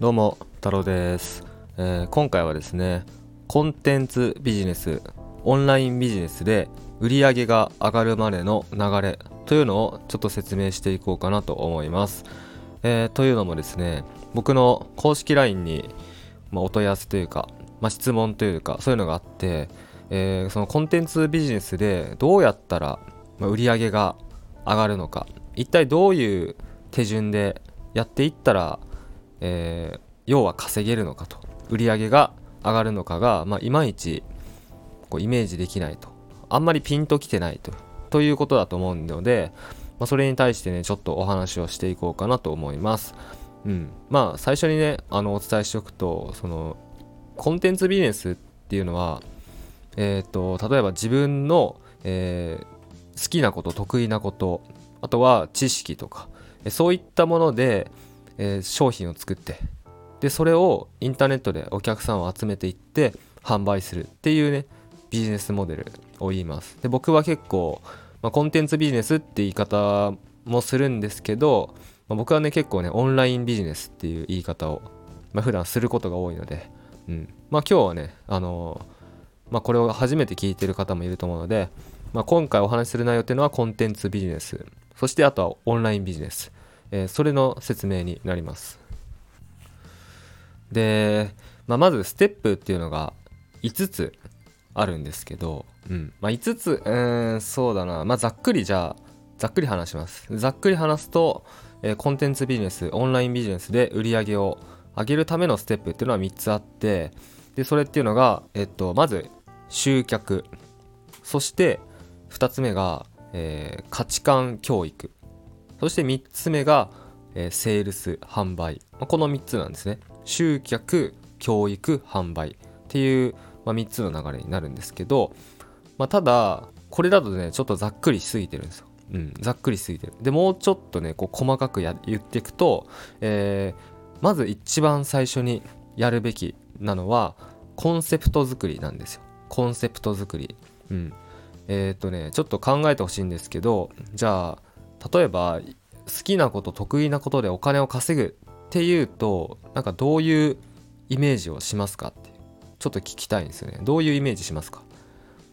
どうも太郎です、えー、今回はですねコンテンツビジネスオンラインビジネスで売上が上がるまでの流れというのをちょっと説明していこうかなと思います、えー、というのもですね僕の公式 LINE に、まあ、お問い合わせというか、まあ、質問というかそういうのがあって、えー、そのコンテンツビジネスでどうやったら売り上げが上がるのか一体どういう手順でやっていったらえー、要は稼げるのかと。売り上げが上がるのかが、まあ、いまいちこうイメージできないと。あんまりピンときてないと。ということだと思うので、まあ、それに対してねちょっとお話をしていこうかなと思います。うん。まあ最初にねあのお伝えしておくとそのコンテンツビジネスっていうのはえっ、ー、と例えば自分の、えー、好きなこと得意なことあとは知識とかそういったものでえー、商品を作ってでそれをインターネットでお客さんを集めていって販売するっていうねビジネスモデルを言います。で僕は結構、まあ、コンテンツビジネスって言い方もするんですけど、まあ、僕はね結構ねオンラインビジネスっていう言い方を、まあ、普段することが多いので、うん。まあ、今日はねあのー、まあ、これを初めて聞いてる方もいると思うので、まあ、今回お話しする内容っていうのはコンテンツビジネス。そしてあとはオンラインビジネス。えー、それの説明になります。で、まあ、まずステップっていうのが5つあるんですけど、うん。まあ、5つうんそうだな、まあ、ざっくりじゃあざっくり話します。ざっくり話すと、えー、コンテンツビジネスオンラインビジネスで売り上げを上げるためのステップっていうのは3つあってでそれっていうのが、えっと、まず集客。そして2つ目が、えー、価値観教育。そして3つ目が、えー、セールス、販売。まあ、この3つなんですね。集客、教育、販売っていう、まあ、3つの流れになるんですけど、まあ、ただ、これだとね、ちょっとざっくりしすぎてるんですよ。うん、ざっくりしすぎてる。で、もうちょっとね、こう細かくや言っていくと、えー、まず一番最初にやるべきなのは、コンセプト作りなんですよ。コンセプト作り。うん。えっ、とね、ちょっと考えてほしいんですけど、じゃあ、例えば好きなこと得意なことでお金を稼ぐっていうとなんかどういうイメージをしますかって。ちょっと聞きたいんですよね。どういうイメージしますか？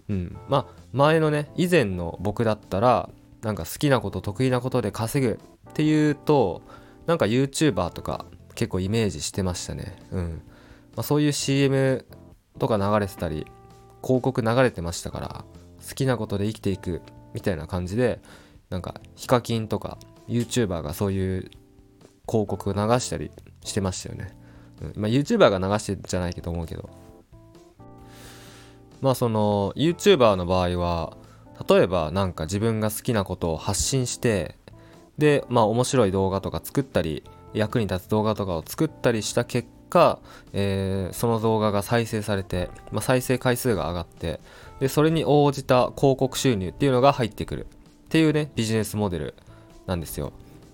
うん。まあ前のね以前の僕だったらなんか好きなこと得意なことで稼ぐっていうとなんか YouTuber とか結構イメージしてましたね。うん、まあ、そういう CM とか流れてたり広告流れてましたから好きなことで生きていくみたいな感じでなんかヒカキンとか YouTuber がそういう広告流したりしてましたよね、うん。まあ、YouTuber が流してじゃないけど思うけど。まあその YouTuber の場合は例えばなんか自分が好きなことを発信してでまあ面白い動画とか作ったり役に立つ動画とかを作ったりした結果、えー、その動画が再生されて、まあ、再生回数が上がってでそれに応じた広告収入っていうのが入ってくる。っていうね、ビジネスモデルなんですよ。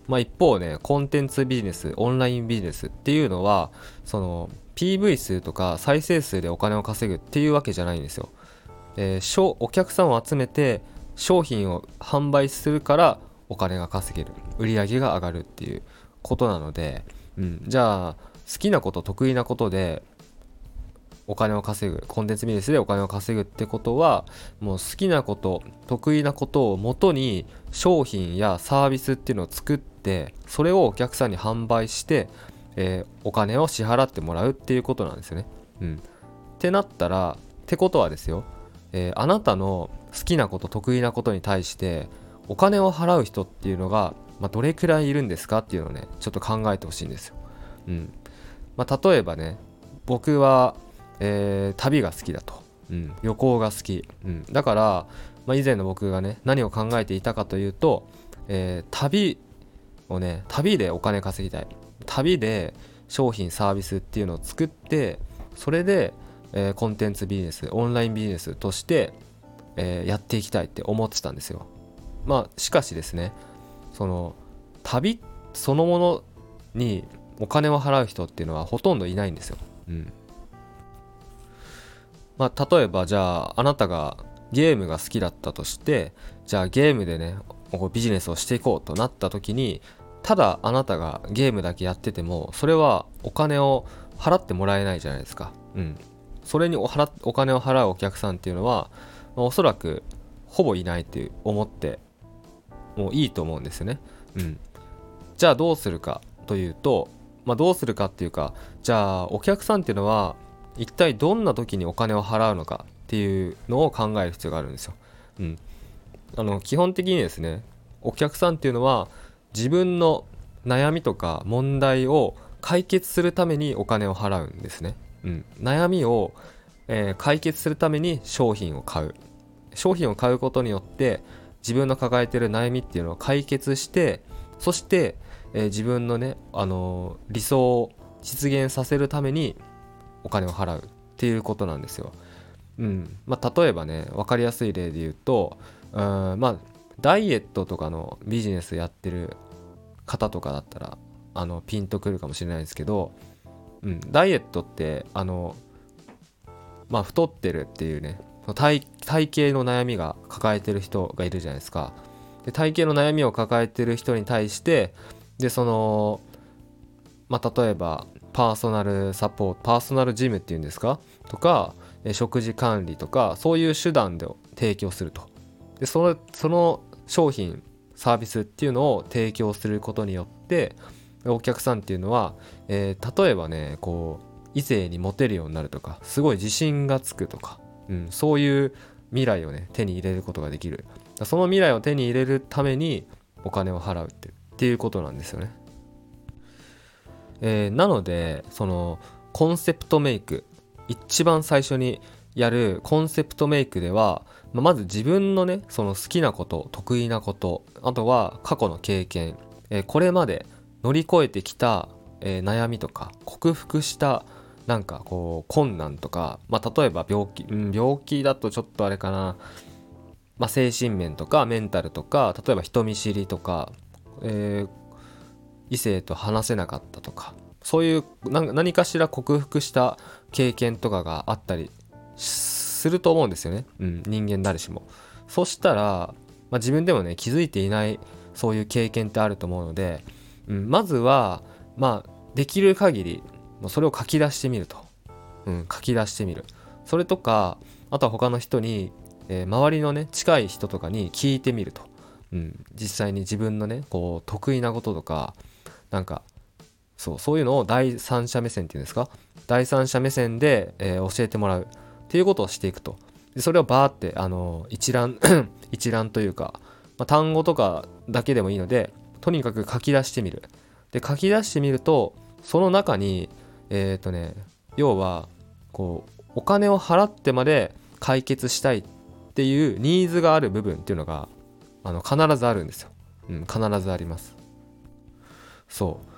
まあ一方ね、コンテンツビジネス、オンラインビジネスっていうのは、その PV 数とか再生数でお金を稼ぐっていうわけじゃないんですよ。えー、お客さんを集めて商品を販売するからお金が稼げる。売り上げが上がるっていうことなので、うん、じゃあ好きなこと得意なことでお金を稼ぐコンテンツビジネスでお金を稼ぐってことはもう好きなこと得意なことをもとに商品やサービスっていうのを作ってそれをお客さんに販売して、えー、お金を支払ってもらうっていうことなんですよね。うん、ってなったらってことはですよ、えー、あなたの好きなこと得意なことに対してお金を払う人っていうのが、まあ、どれくらいいるんですかっていうのをねちょっと考えてほしいんですよ。うんまあ、例えばね僕はえー、旅が好きだと、うん、旅行が好き、うん、だから、まあ、以前の僕がね何を考えていたかというと、えー、旅をね旅でお金稼ぎたい。旅で商品サービスっていうのを作ってそれで、えー、コンテンツビジネスオンラインビジネスとして、えー、やっていきたいって思ってたんですよ。まあしかしですねその旅そのものにお金を払う人っていうのはほとんどいないんですよ、うん、まあ、例えばじゃああなたがゲームが好きだったとしてじゃあゲームでねビジネスをしていこうとなった時にただあなたがゲームだけやっててもそれはお金を払ってもらえないじゃないですか。うん。それにお払お金を払うお客さんっていうのは、まあ、おそらくほぼいないって思ってもういいと思うんですよね。うん。じゃあどうするかというと、まあ、どうするかっていうかじゃあお客さんっていうのは一体どんな時にお金を払うのかっていうのを考える必要があるんですよ。うん、あの基本的にですねお客さんっていうのは自分の悩みとか問題を解決するためにお金を払うんですね。うん、悩みを、えー、解決するために商品を買う。商品を買うことによって自分の抱えてる悩みっていうのを解決してそして、えー、自分のね、あのー、理想を実現させるためにお金を払うっていうことなんですよ。うんまあ、例えばね分かりやすい例で言うとうんまあダイエットとかのビジネスやってる方とかだったらあのピンとくるかもしれないですけど、うん、ダイエットってあのまあ太ってるっていうね体体型の悩みが抱えてる人がいるじゃないですかで体型の悩みを抱えてる人に対してでそのまあ例えばパーソナルサポートパーソナルジムっていうんですか？とか食事管理とかそういう手段で提供すると。でそのその商品サービスっていうのを提供することによってお客さんっていうのは、えー、例えばねこう異性にモテるようになるとかすごい自信がつくとか、うん、そういう未来をね手に入れることができる。その未来を手に入れるためにお金を払うってっていうことなんですよね、えー、なのでそのコンセプトメイク一番最初にやるコンセプトメイクではまず自分のねその好きなこと得意なことあとは過去の経験、えー、これまで乗り越えてきた、えー、悩みとか克服したなんかこう困難とか、まあ、例えば病気、うん、病気だとちょっとあれかな、まあ、精神面とかメンタルとか例えば人見知りとか、えー、異性と話せなかったとかそういう何かしら克服した経験とかがあったりすると思うんですよね、うん、人間誰しも。そしたら、まあ、自分でもね気づいていないそういう経験ってあると思うので、うん、まずはまあできる限りそれを書き出してみると、うん、書き出してみる。それとかあとは他の人に、えー、周りのね近い人とかに聞いてみると、うん、実際に自分のねこう得意なこととかなんかそうそういうのを第三者目線っていうんですか？第三者目線で、えー、教えてもらう。っていうことをしていくと。でそれをバーってあの一覧 一覧というか、まあ、単語とかだけでもいいのでとにかく書き出してみる。で書き出してみるとその中にえっ、ー、とね要はこうお金を払ってまで解決したいっていうニーズがある部分っていうのがあの必ずあるんですよ、うん、必ずあります。そう。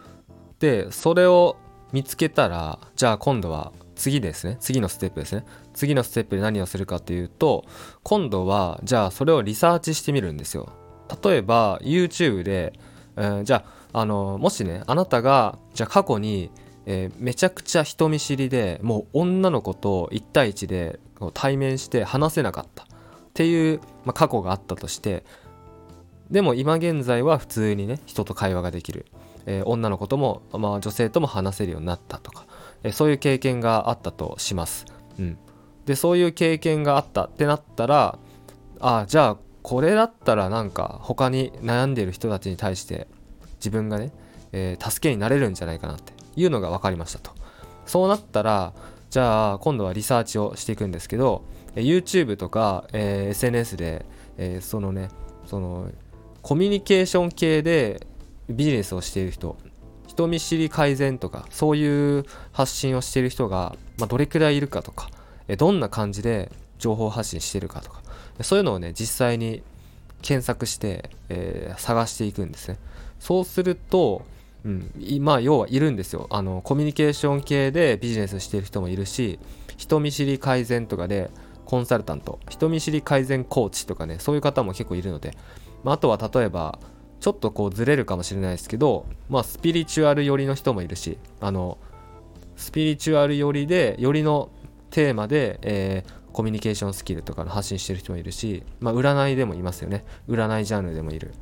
でそれを見つけたらじゃあ今度は次ですね。次のステップですね。次のステップで何をするかというと今度はじゃあそれをリサーチしてみるんですよ。例えば YouTube で、えー、じゃああのもしねあなたがじゃあ過去に、えー、めちゃくちゃ人見知りでもう女の子と1対1で対面して話せなかった。っていう、まあ、過去があったとしてでも今現在は普通にね人と会話ができる、えー、女の子とも、まあ、女性とも話せるようになったとか、えそういう経験があったとします。うん、でそういう経験があったってなったらあじゃあこれだったらなんか他に悩んでいる人たちに対して自分がね、えー、助けになれるんじゃないかなっていうのが分かりましたとそうなったらじゃあ今度はリサーチをしていくんですけど YouTube とか、えー、SNS で、えー、そのねそのコミュニケーション系でビジネスをしている人人見知り改善とかそういう発信をしている人が、まあ、どれくらいいるかとかどんな感じで情報発信してるかとかそういうのをね実際に検索して、えー、探していくんですね。そうすると、うん、まあ要はいるんですよ。あのコミュニケーション系でビジネスしている人もいるし人見知り改善とかでコンサルタント人見知り改善コーチとかねそういう方も結構いるので、まあ、あとは例えばちょっとこうずれるかもしれないですけどまあスピリチュアル寄りの人もいるしあのスピリチュアル寄りで寄りのテーマで、えー、コミュニケーションスキルとかの発信してる人もいるし、まあ、占いでもいますよね。占いジャンルでもいる。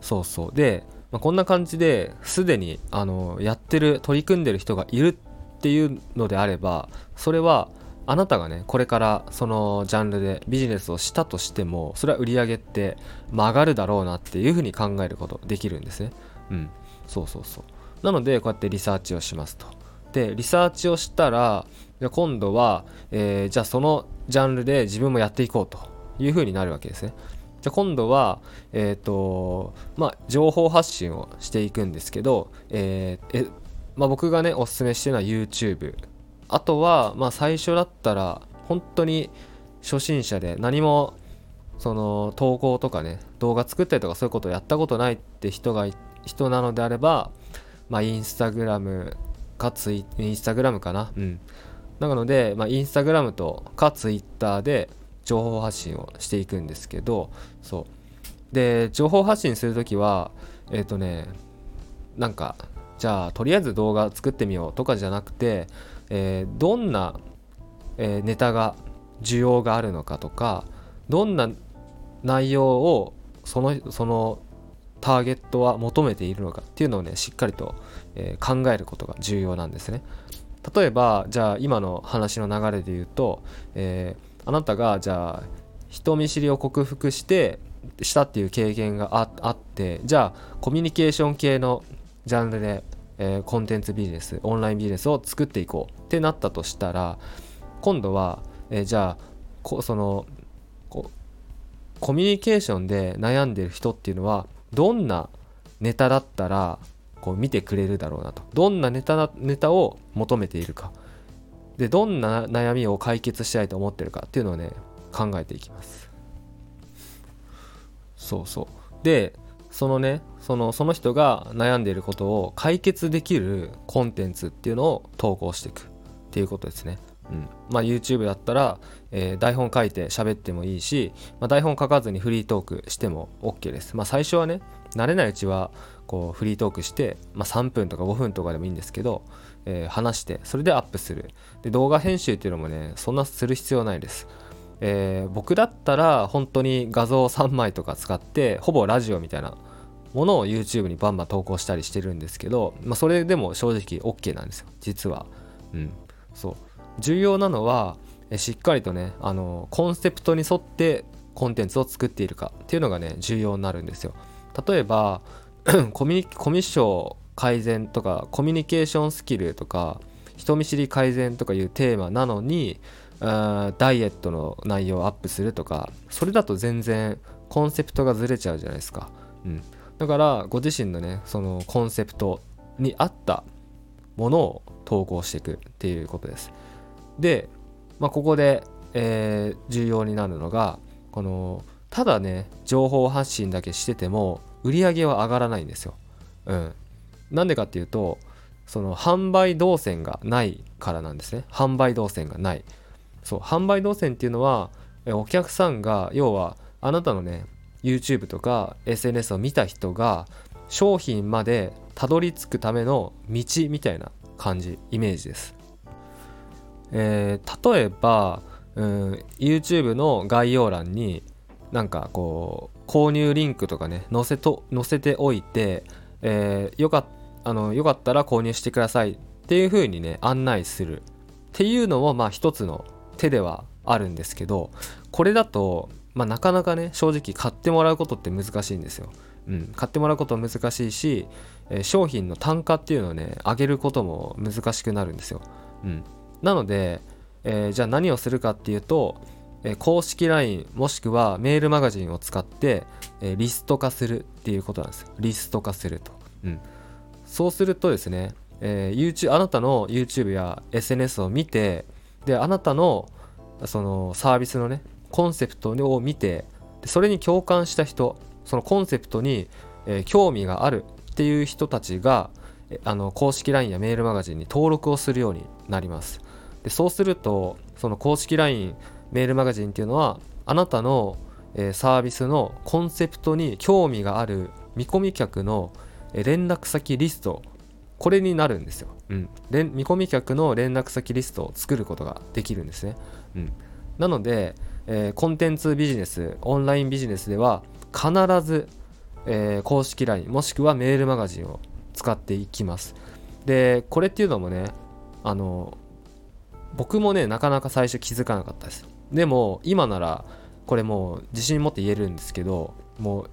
そうそう。で、まあ、こんな感じですでにあのやってる取り組んでる人がいるっていうのであればそれはあなたがねこれからそのジャンルでビジネスをしたとしてもそれは売り上げって曲がるだろうなっていうふうに考えることできるんですね。うん。そうそうそう。なのでこうやってリサーチをしますと。でリサーチをしたらじゃ今度は、えー、じゃあそのジャンルで自分もやっていこうというふうになるわけですね。じゃあ今度はえっ、ー、とまあ情報発信をしていくんですけどえー、えまあ、僕がねおすすめしてるのは YouTube あとはまあ最初だったら本当に初心者で何もその投稿とかね動画作ったりとかそういうことをやったことないって人が人なのであればまあインスタグラムかツイインスタグラムかな？うん。なので、まあ、インスタグラムとかツイッターで情報発信をしていくんですけどそう。で情報発信するときはえっ、ー、とねなんかじゃあとりあえず動画作ってみようとかじゃなくて、えー、どんな、えー、ネタが需要があるのかとかどんな内容をそのそのターゲットは求めているのかっていうのをねしっかりと、えー、考えることが重要なんですね。例えばじゃあ今の話の流れで言うと、えー、あなたがじゃあ人見知りを克服してしたっていう経験があってじゃあコミュニケーション系のジャンルでえー、コンテンツビジネスオンラインビジネスを作っていこう。ってなったとしたら今度は、え、じゃあこそのこコミュニケーションで悩んでる人っていうのはどんなネタだったらこう見てくれるだろうなと。どんなネタネタを求めているか。でどんな悩みを解決したいと思ってるかっていうのをね考えていきます。そうそう。でそのねそのその人が悩んでいることを解決できるコンテンツっていうのを投稿していく。っていうことですね。うんまあ、YouTube だったら、えー、台本書いて喋ってもいいし、まあ、台本書かずにフリートークしても OK です。まあ、最初はね慣れないうちはこうフリートークして、まあ、3分とか5分とかでもいいんですけど、えー、話してそれでアップするで動画編集っていうのもねそんなする必要ないです。えー、僕だったら本当に画像3枚とか使ってほぼラジオみたいなものを YouTube にバンバン投稿したりしてるんですけど、まあ、それでも正直 OK なんですよ実は。うん、そう重要なのはしっかりとねあのコンセプトに沿ってコンテンツを作っているかっていうのがね重要になるんですよ。例えば コミコミッション改善とかコミュニケーションスキルとか人見知り改善とかいうテーマなのにダイエットの内容をアップするとかそれだと全然コンセプトがずれちゃうじゃないですか。うん、だからご自身のねそのコンセプトに合ったものを投稿していくっていうことです。で、まあ、ここで、えー、重要になるのがこのただね情報発信だけしてても売り上げは上がらないんですよ。うん。なんでかっていうとその販売動線がないからなんですね。販売動線がない。そう販売動線っていうのはお客さんが要はあなたのね YouTube とか SNS を見た人が商品までたどり着くための道みたいな感じイメージです、えー、例えば、うん、YouTube の概要欄になんかこう購入リンクとかね載せと載せておいて、えー、よかあのよかったら購入してくださいっていう風にね案内するっていうのもまあ一つの手ではあるんですけどこれだとまあ、なかなかね正直買ってもらうことって難しいんですよ。うん、買ってもらうことは難しいし、えー、商品の単価っていうのをね上げることも難しくなるんですよ。うん、なので、えー、じゃあ何をするかっていうと、えー、公式 LINE もしくはメールマガジンを使って、えリスト化するっていうことなんですよ。リスト化すると。うん、そうするとですね、え YouTube あなたの YouTube や SNS を見てであなたのそのサービスのねコンセプトを見てそれに共感した人そのコンセプトに、えー、興味があるっていう人たちがあの公式 LINE やメールマガジンに登録をするようになります。でそうするとその公式 LINE メールマガジンっていうのはあなたの、えー、サービスのコンセプトに興味がある見込み客の連絡先リストこれになるんですよ、うん、見込み客の連絡先リストを作ることができるんですね、うん、なので、えー、コンテンツビジネスオンラインビジネスでは必ず、えー、公式 LINE もしくはメールマガジンを使っていきます。でこれっていうのもねあの僕もねなかなか最初気づかなかったです。でも今ならこれもう自信持って言えるんですけどもう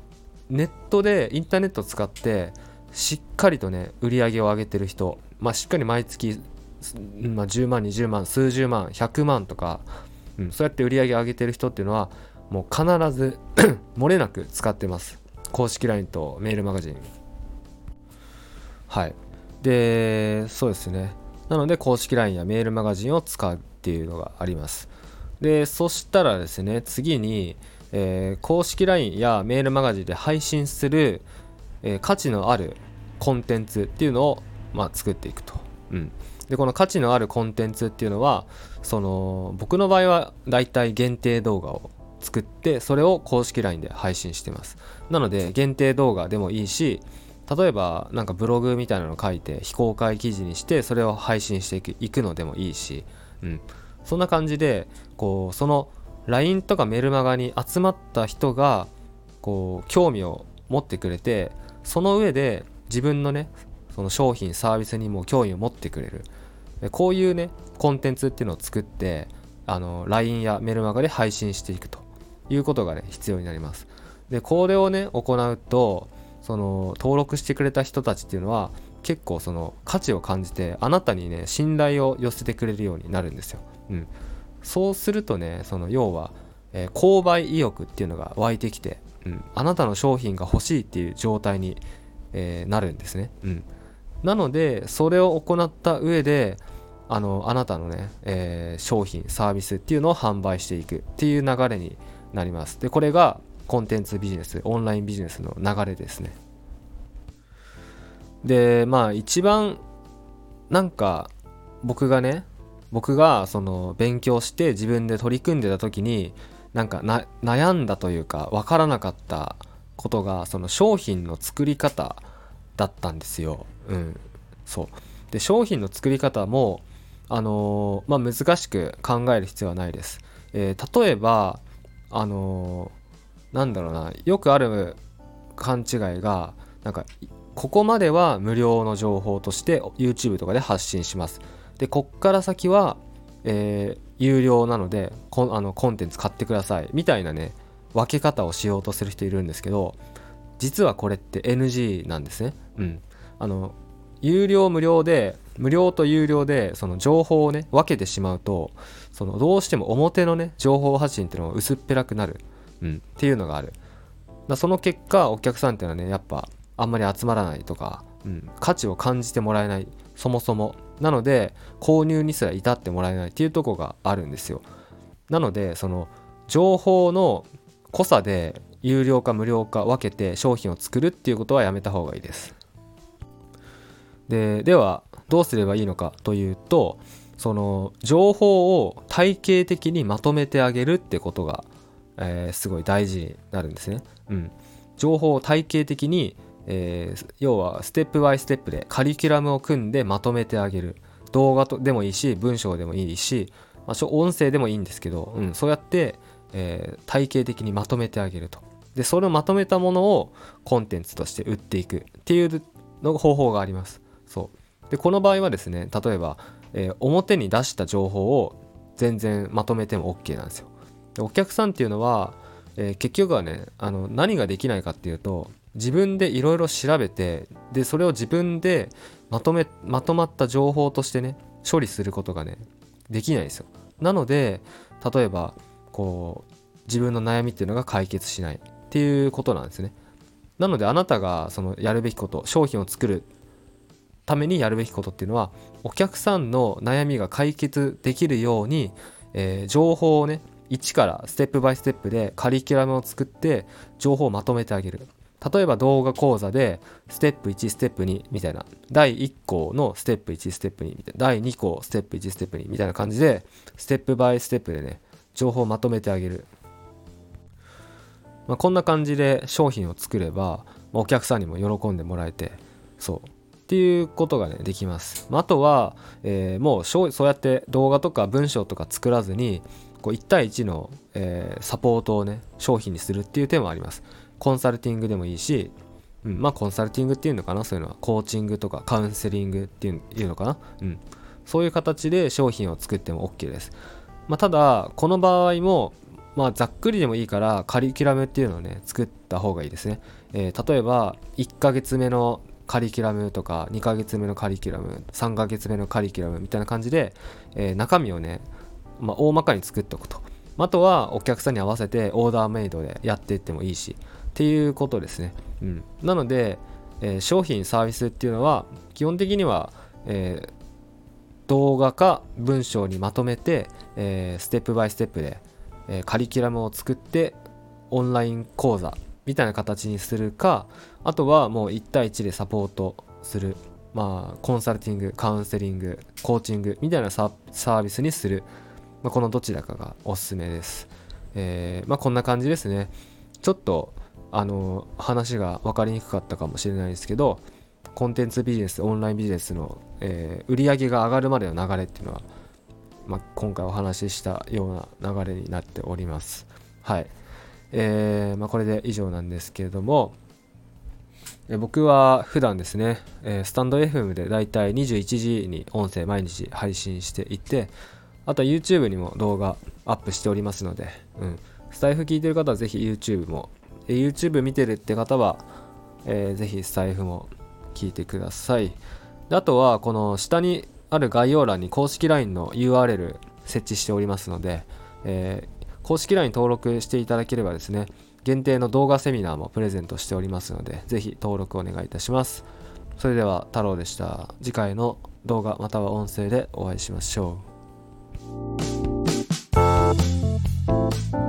ネットでインターネットを使ってしっかりとね売り上げを上げてる人まあしっかり毎月、まあ、10万20万数十万100万とか、うん、そうやって売り上げ上げてる人っていうのはもう必ず 漏れなく使ってます。公式 LINE とメールマガジン。はい。でそうですね。なので公式 LINE やメールマガジンを使うっていうのがあります。でそしたらですね次に、えー、公式 LINE やメールマガジンで配信する、えー、価値のあるコンテンツっていうのを、まあ、作っていくと、うん、でこの価値のあるコンテンツっていうのはその僕の場合はだいたい限定動画を作ってそれを公式 LINE で配信してます。なので限定動画でもいいし例えばなんかブログみたいなの書いて非公開記事にしてそれを配信していくのでもいいし、うん、そんな感じでこうその LINE とかメルマガに集まった人がこう興味を持ってくれてその上で自分のねその商品サービスにも興味を持ってくれる。こういうねコンテンツっていうのを作ってあの LINE やメルマガで配信していくということがね必要になります。でこれをね行うとその登録してくれた人たちっていうのは結構その価値を感じてあなたにね信頼を寄せてくれるようになるんですよ、うん、そうするとねその要は、えー、購買意欲っていうのが湧いてきて、うん、あなたの商品が欲しいっていう状態に、えー、なるんですね、うん、なのでそれを行った上であのあなたのね、えー、商品サービスっていうのを販売していくっていう流れになりますでこれがコンテンツビジネスオンラインビジネスの流れですねでまあ一番なんか僕がね僕がその勉強して自分で取り組んでた時になんか悩んだというか分からなかったことがその商品の作り方だったんですよ。うん、そう。で商品の作り方もあのー、まあ、難しく考える必要はないです。えー、例えばあのー、なんだろうな。よくある勘違いがなんかここまでは無料の情報として YouTube とかで発信します。でこっから先は、えー、有料なのでこあのコンテンツ買ってください。みたいなね分け方をしようとする人いるんですけど実はこれって NG なんですね。うん。あの有料無料で無料と有料でその情報をね分けてしまうとそのどうしても表のね情報発信っていうのが薄っぺらくなる、うん、っていうのがある。だその結果お客さんっていうのはねやっぱあんまり集まらないとか、うん、価値を感じてもらえないそもそも。なので購入にすら至ってもらえないっていうとこがあるんですよ。なのでその情報の濃さで有料か無料か分けて商品を作るっていうことはやめた方がいいです。でではどうすればいいのかというとその情報を体系的にまとめてあげるってことが、えー、すごい大事になるんですね。うん、情報を体系的に、えー、要はステップバイステップでカリキュラムを組んでまとめてあげる動画とでもいいし文章でもいいし、まあ、音声でもいいんですけど、うん、そうやって、えー、体系的にまとめてあげると。でそれをまとめたものをコンテンツとして売っていくっていうの方法があります。そう。でこの場合はですね例えば、えー、表に出した情報を全然まとめても OK なんですよ。でお客さんっていうのは、えー、結局はねあの何ができないかっていうと自分でいろいろ調べてでそれを自分でまとめまとまった情報としてね処理することがねできないんですよ。なので例えばこう自分の悩みっていうのが解決しないっていうことなんですね。なのであなたがそのやるべきこと商品を作るためにやるべきことっていうのはお客さんの悩みが解決できるように、えー、情報をね1からステップバイステップでカリキュラムを作って情報をまとめてあげる。例えば動画講座でステップ1ステップ2みたいな。第1項のステップ1ステップ2みたいな。第2項ステップ1ステップ2みたいな感じでステップバイステップでね情報をまとめてあげる、まあ、こんな感じで商品を作れば、まあ、お客さんにも喜んでもらえてそう。っていうことがねできます。まあとは、えー、もうそうやって動画とか文章とか作らずにこう1対1の、えー、サポートをね商品にするっていう手もあります。コンサルティングでもいいし、うん、まあコンサルティングっていうのかな？そういうのは。コーチングとかカウンセリングっていうのかな、うん、そういう形で商品を作っても OK です、まあ、ただこの場合もまあざっくりでもいいからカリキュラムっていうのをね作った方がいいですね、えー、例えば1ヶ月目のカリキュラムとか2ヶ月目のカリキュラム3ヶ月目のカリキュラムみたいな感じで、えー、中身をね、まあ、大まかに作っておくと。あとはお客さんに合わせてオーダーメイドでやっていってもいいしっていうことですね、うん、なので、えー、商品サービスっていうのは基本的には、えー、動画か文章にまとめて、えー、ステップバイステップで、えカリキュラムを作ってオンライン講座みたいな形にするかあとはもう1対1でサポートする。まあコンサルティングカウンセリングコーチングみたいなサービスにする、まあ、このどちらかがおすすめです、えー、まあこんな感じですね。ちょっとあの話が分かりにくかったかもしれないですけどコンテンツビジネスオンラインビジネスの、えー、売り上げが上がるまでの流れっていうのは、まあ、今回お話ししたような流れになっております。はい。えー、まあ、これで以上なんですけれども、え僕は普段ですね、えスタンド FM でだいたい21時に音声毎日配信していて、あとは YouTube にも動画アップしておりますので、うん、スタイフ聞いてる方はぜひ YouTube も、え YouTube 見てるって方は、えー、ぜひスタイフも聞いてください。であとは、この下にある概要欄に公式 LINE の URL 設置しておりますので、えー公式 LINE 登録していただければですね、限定の動画セミナーもプレゼントしておりますので、ぜひ登録お願いいたします。それでは太郎でした。次回の動画または音声でお会いしましょう。